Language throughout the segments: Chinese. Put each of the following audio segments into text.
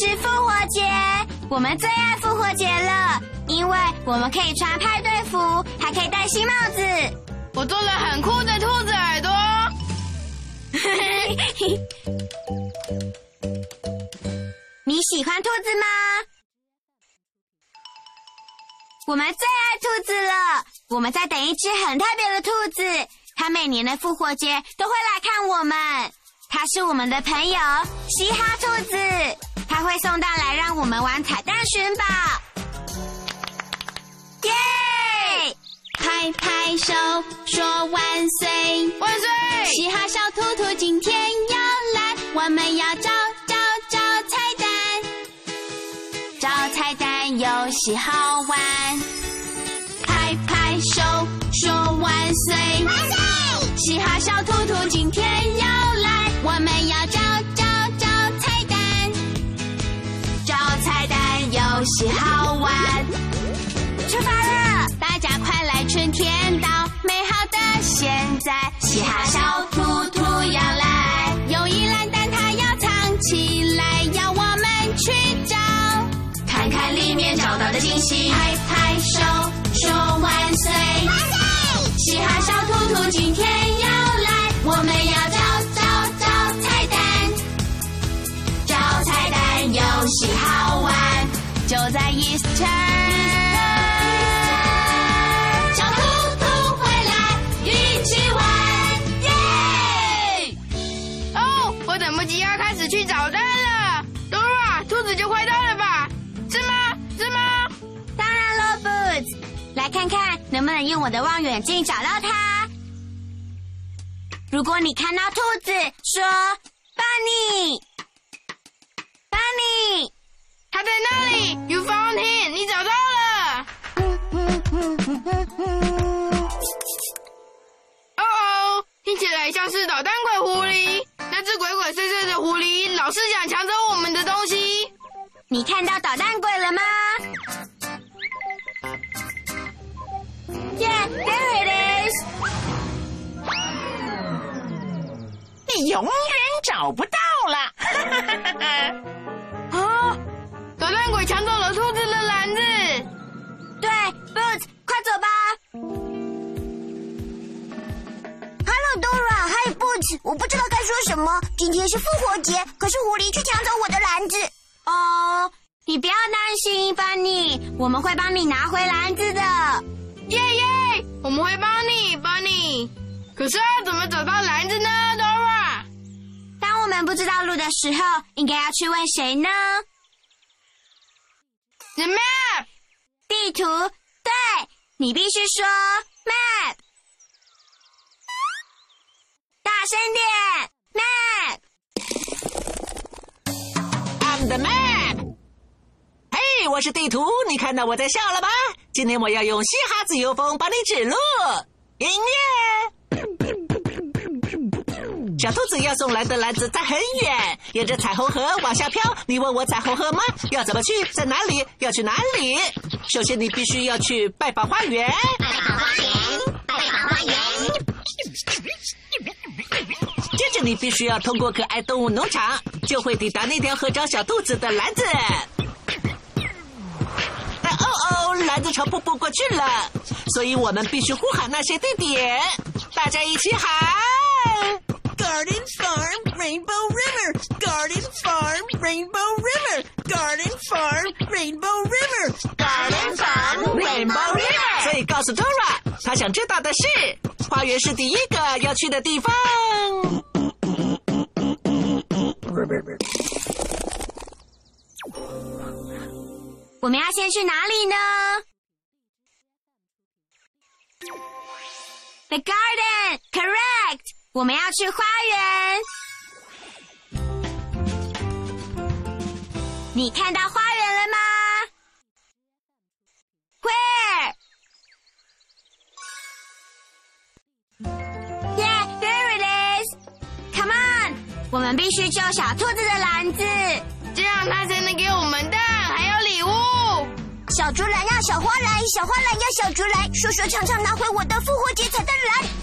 是复活节，我们最爱复活节了，因为我们可以穿派对服，还可以戴新帽子。我做了很酷的兔子耳朵。你喜欢兔子吗？我们最爱兔子了。我们在等一只很特别的兔子，它每年的复活节都会来看我们。它是我们的朋友嘻哈兔子。他会送到来让我们玩彩蛋寻宝，耶！拍拍手说万岁万岁！嘻哈小兔兔今天要来，我们要找找找彩蛋，找彩蛋游戏好玩。拍拍手说万岁万岁！嘻哈小兔兔今天要来，我们要找。出发了！大家快来，春天到，美好的现在，嘻哈小兔兔要来，有一篮蛋，它要藏起来，要我们去找，看看里面找到的惊喜，拍拍手说万岁！万岁！嘻哈小兔兔今天我的望远镜找到它。如果你看到兔子，说 Bunny，Bunny。他在那里，You found him，你找到了。哦哦，听起来像是捣蛋鬼狐狸。那只鬼鬼祟祟的狐狸老是想抢走我们的东西。你看到捣蛋鬼了吗永远找不到了。啊捣蛋鬼抢走了兔子的篮子。对，Boots，快走吧。Hello，Dora，还有 Boots，我不知道该说什么。今天是复活节，可是狐狸却抢走我的篮子。哦，你不要担心，Bunny，我们会帮你拿回篮子的。耶耶，我们会帮你，Bunny。可是要怎么找到篮子呢们不知道路的时候，应该要去问谁呢？The map，地图。对，你必须说 map，大声点 map。I'm the map。嘿，我是地图，你看到我在笑了吧？今天我要用嘻哈自由风帮你指路。音乐。小兔子要送来的篮子在很远，沿着彩虹河往下飘。你问我彩虹河吗？要怎么去？在哪里？要去哪里？首先你必须要去拜访花园。拜访花园，拜访花园。接着你必须要通过可爱动物农场，就会抵达那条河找小兔子的篮子。哦哦，篮子朝瀑布过去了，所以我们必须呼喊那些地点。大家一起喊。Garden Farm Rainbow River Garden Farm Rainbow River Garden Farm Rainbow River Garden Farm Rainbow River。所以告诉 Dora，他想知道的是，花园是第一个要去的地方。 我们要先去哪里呢？The garden, correct。 我们要去花园。你看到花园了吗？Where? Yeah, there it is. Come on，我们必须救小兔子的篮子，这样它才能给我们蛋还有礼物。小竹篮要小花篮，小花篮要小竹篮，说说唱唱拿回我的复活节彩蛋篮。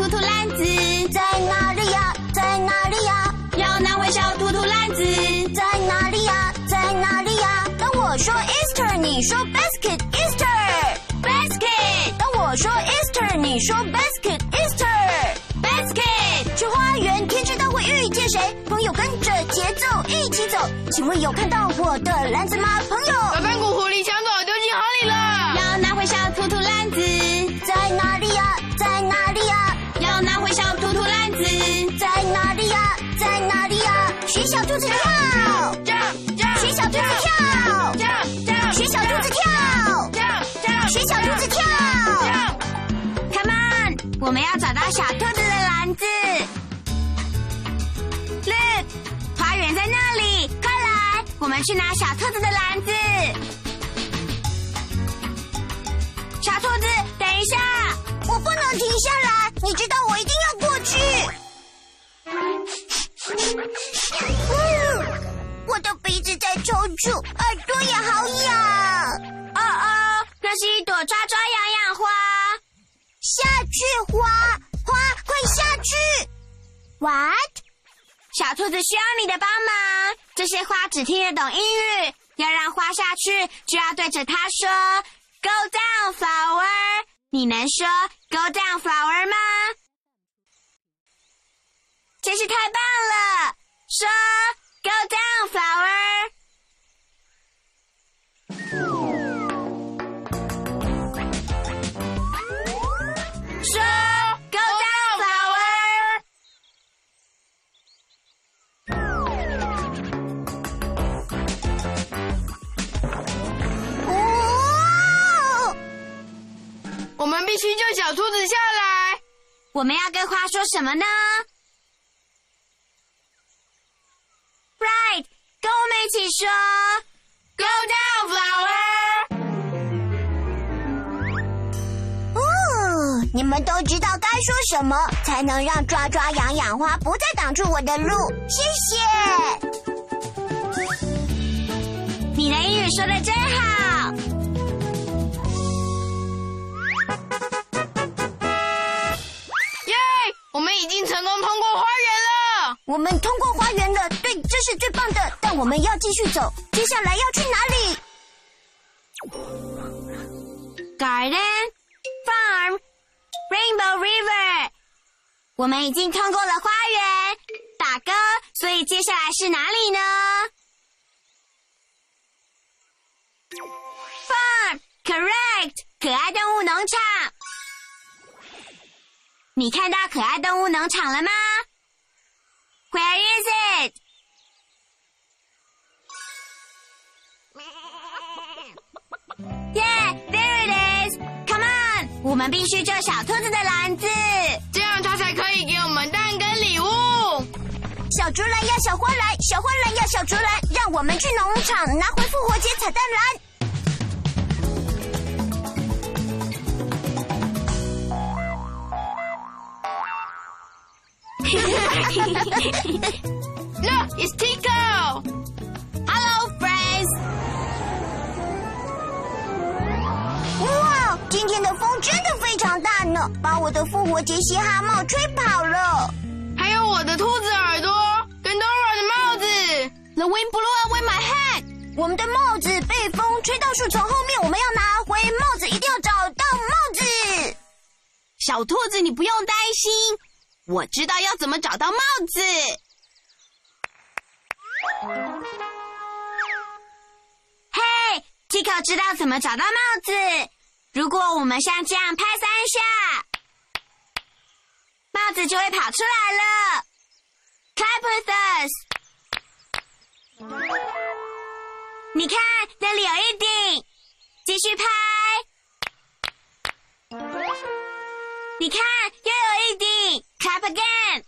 兔兔篮子，在哪里呀？在哪里呀？要拿回小兔兔篮子，在哪里呀？在哪里呀？当我说 Easter，你说 basket，Easter，basket。当我说 Easter，你说 basket，Easter，basket。去花园，天知道会遇见谁？朋友跟着节奏一起走，请问有看到我的篮子吗？朋友，子跳，学小兔子跳，这样这样学小兔子跳，这样这样学小兔子跳。Come on，我们要找到小兔子的篮子。Look，花园在那里，快来，我们去拿小兔子的篮子。小兔子，等一下，我不能停下来，你知道我一定要过去。我的鼻子在抽搐，耳朵也好痒。哦哦，那是一朵抓抓痒痒花。下去，花花，快下去！What？小兔子需要你的帮忙。这些花只听得懂英语，要让花下去，就要对着它说 “Go down, flower”。你能说 “Go down, flower” 吗？真是太棒了！说 “Go down, flower”。说 “Go down, flower”。哦，我们必须救小兔子下来。我们要跟花说什么呢？Right，跟我们一起说 “Go down, flower”。哦，你们都知道该说什么，才能让抓抓痒痒花不再挡住我的路。谢谢。你的英语说的真好。耶！我们已经成功通过花园了。我们通过花园了，对，这是最棒的。但我们要继续走，接下来要去哪里？Garden, farm, Rainbow River。我们已经通过了花园，打歌，所以接下来是哪里呢？Farm, correct，可爱动物农场。你看到可爱动物农场了吗？Where is it? it？Yeah, there it is. Come on，我们必须救小兔子的篮子。这样它才可以给我们蛋跟礼物。小竹篮要小花篮，小花篮要小竹篮，让我们去农场拿回复活节彩蛋篮。Look, it's Tico. 今天的风真的非常大呢，把我的复活节嘻哈帽吹跑了。还有我的兔子耳朵跟 Dora 的帽子。The wind blew away my hat。我们的帽子被风吹到树丛后面，我们要拿回帽子，一定要找到帽子。小兔子，你不用担心，我知道要怎么找到帽子。嘿，Tico 知道怎么找到帽子。如果我们像这样拍三下，帽子就会跑出来了。Clap with us！你看，那里有一顶，继续拍。你看，又有一顶，Clap again！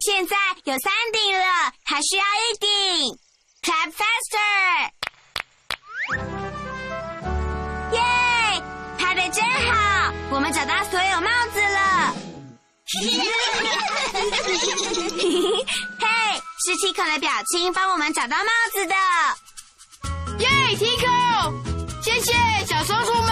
现在有三顶了，还需要一顶，Clap faster！我们找到所有帽子了。嘿，是 Tico 的表情帮我们找到帽子的。耶，Tico，谢谢小松鼠们。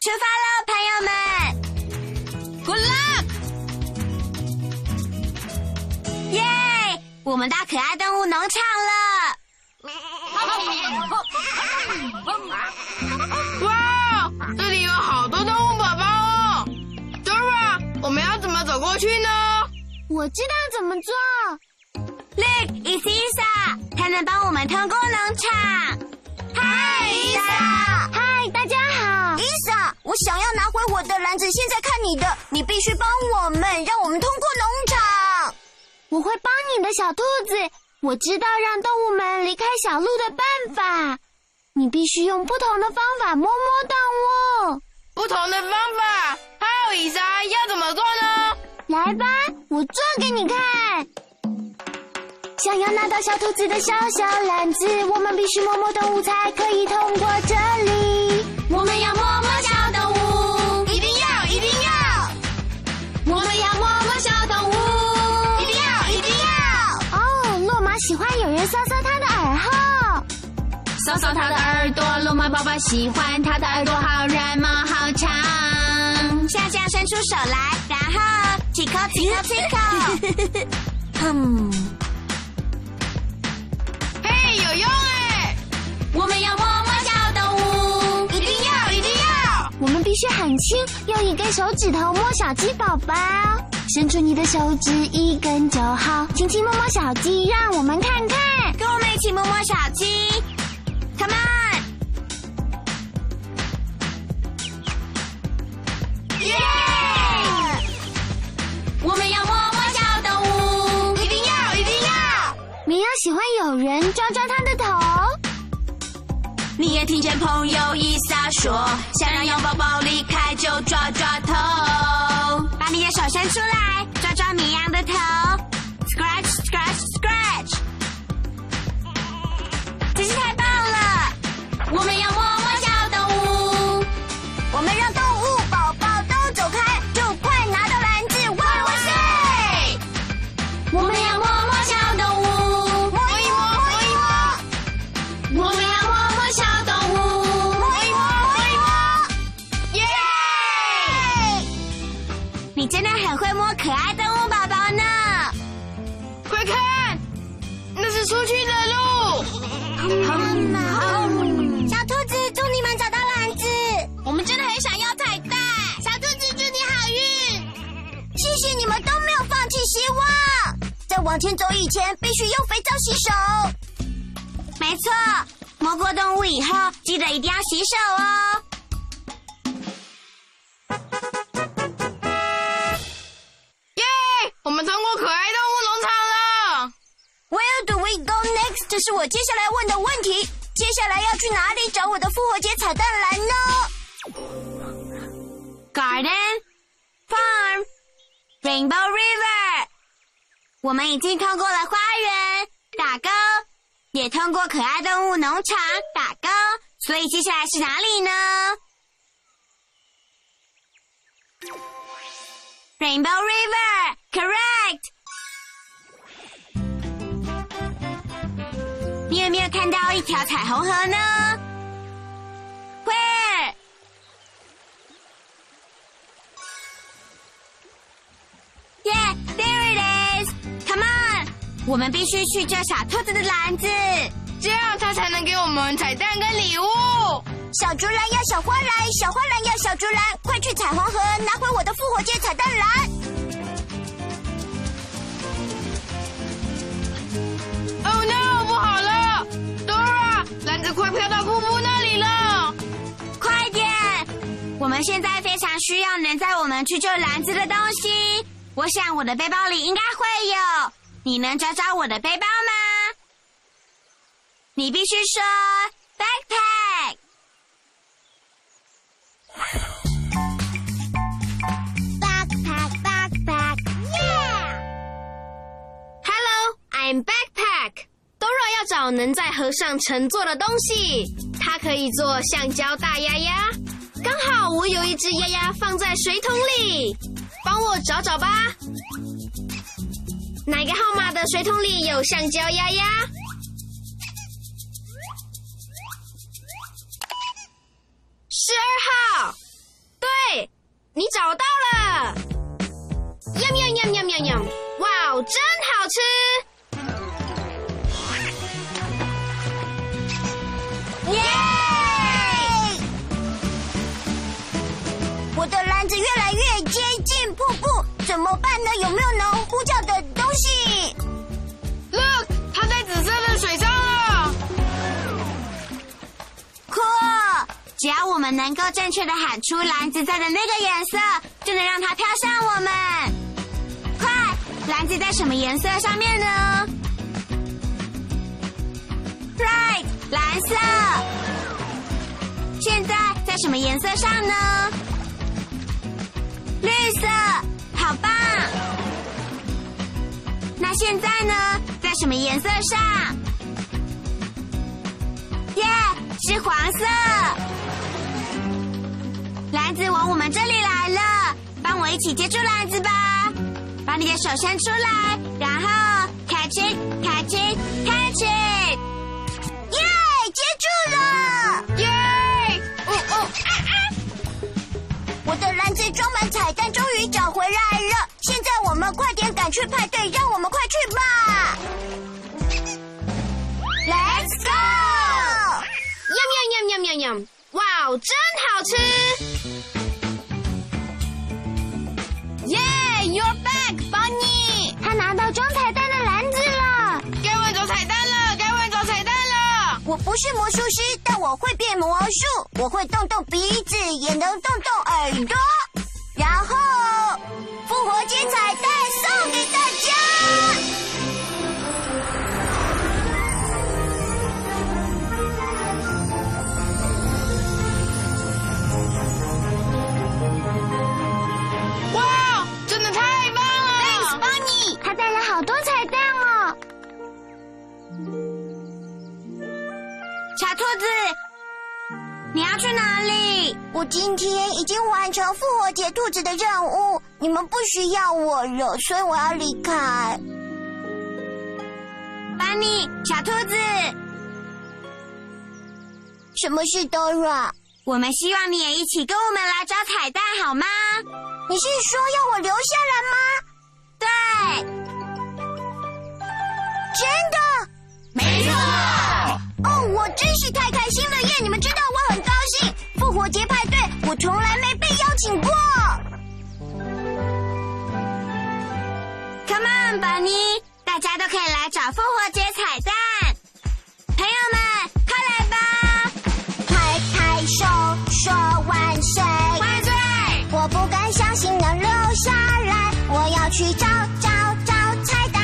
出发喽，我们到可爱动物农场了。哇，这里有好多动物宝宝哦。Dora，我们要怎么走过去呢？我知道怎么做。Look, it's Isa，它能帮我们通过农场。嗨，Isa！嗨，大家好。，Isa！，我想要拿回我的篮子，现在看你的，你必须帮我们，让我们通过农场。我会帮你的小兔子。我知道让动物们离开小鹿的办法。你必须用不同的方法摸摸动物。不同的方法，还有以莎要怎么做呢？来吧，我做给你看。想要拿到小兔子的小小篮子，我们必须摸摸动物才可以通过这里。我们要摸搔搔它的耳朵，龙猫宝宝喜欢它的耳朵好软毛好长。向下伸出手来，然后 tickle tickle tickle。嗯，嘿，有用哎！我们要摸摸小动物，一定要，一定要。我们必须很轻，用一根手指头摸小鸡宝宝。伸出你的手指一根就好，轻轻摸摸小鸡，让我们看看。跟我们一起摸摸小鸡有人抓抓他的头。你也听见朋友伊莎说，想让羊宝宝离开就抓抓头。把你的手伸出来，抓抓绵羊的头往前走以前，必须用肥皂洗手。没错，摸过动物以后，记得一定要洗手哦。耶！我们通过可爱动物农场了。Where do we go next？这是我接下来问的问题。接下来要去哪里找我的复活节彩蛋篮呢？Garden, farm, Rainbow River。我们已经通过了花园，打勾，也通过可爱动物农场，打勾。所以接下来是哪里呢？Rainbow River, correct。你有没有看到一条彩虹河呢我们必须去救小兔子的篮子，这样它才能给我们彩蛋跟礼物。小竹篮要小花篮，小花篮要小竹篮，快去彩虹河拿回我的复活节彩蛋篮！哦、oh、no，不好了，Dora，篮子快飘到瀑布那里了！快点，我们现在非常需要能载我们去救篮子的东西。我想我的背包里应该会有。你能找找我的背包吗？你必须说 backpack。Backpack, backpack, yeah! Hello, I'm backpack. Dora 要找能在河上乘坐的东西，它可以做橡胶大鸭鸭。刚好我有一只鸭鸭放在水桶里，帮我找找吧。哪个号码的水桶里有橡胶鸭鸭？十二号，对，你找到了。yum yum yum yum yum yum，哇哦，真好吃！耶！我的篮子越来越接近瀑布，怎么办呢？有没有能只要我们能够正确的喊出篮子在的那个颜色，就能让它飘向我们。快，篮子在什么颜色上面呢？Right，蓝色。现在在什么颜色上呢？绿色，好棒！那现在呢，在什么颜色上？耶、是黄色。篮子往我们这里来了，帮我一起接住篮子吧。把你的手伸出来，然后 catch it，catch it，catch it。耶！接住了！耶！哦哦！我的篮子装满彩蛋，终于找回来了。现在我们快点赶去派对，让我们快去吧 yum yum yum，哇哦，真好吃！耶、y o u r back，邦尼！他拿到装彩蛋的篮子了。该问找彩蛋了，该问找彩蛋了。我不是魔术师，但我会变魔术。我会动动鼻子，也能动动耳朵。然后，复活节彩蛋送给大家。你要去哪里？我今天已经完成复活节兔子的任务，你们不需要我了，所以我要离开。班尼，小兔子，什么是 Dora？我们希望你也一起跟我们来找彩蛋，好吗？你是说要我留下来吗？对，真的？没错。哦，我真是太开心了耶！你们知道从来没被邀请过。Come on，班尼，大家都可以来找复活节彩蛋。朋友们，快来吧！拍拍手，说万岁！万岁！我不敢相信能留下来，我要去找找找彩蛋。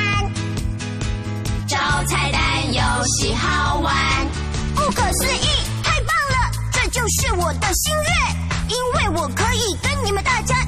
找彩蛋游戏好玩，不可思议，太棒了！这就是我的心愿，我可以跟你们大家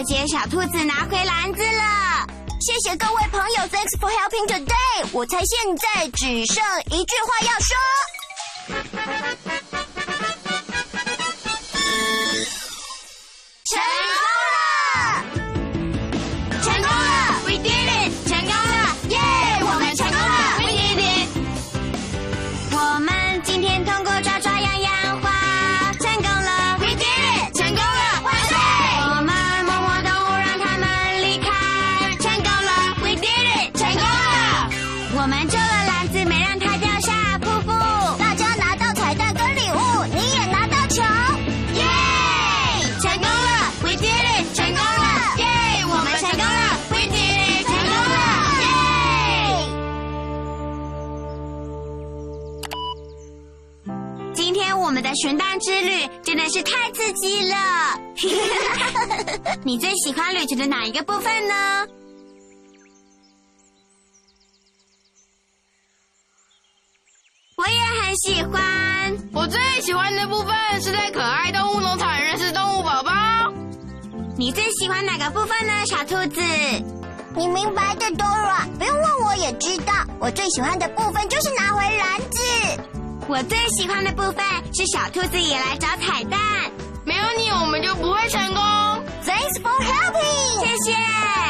小兔子拿回篮子了。谢谢各位朋友，Thanks for helping today。我猜现在只剩一句话要说。真的是太刺激了！你最喜欢旅程的哪一个部分呢？我也很喜欢。我最喜欢的部分是在可爱动物农场认识动物宝宝。你最喜欢哪个部分呢，小兔子？你明白的，Dora，不用问我也知道。我最喜欢的部分就是拿回篮子。我最喜欢的部分是小兔子也来找彩蛋，没有你我们就不会成功。Thanks for helping，谢谢。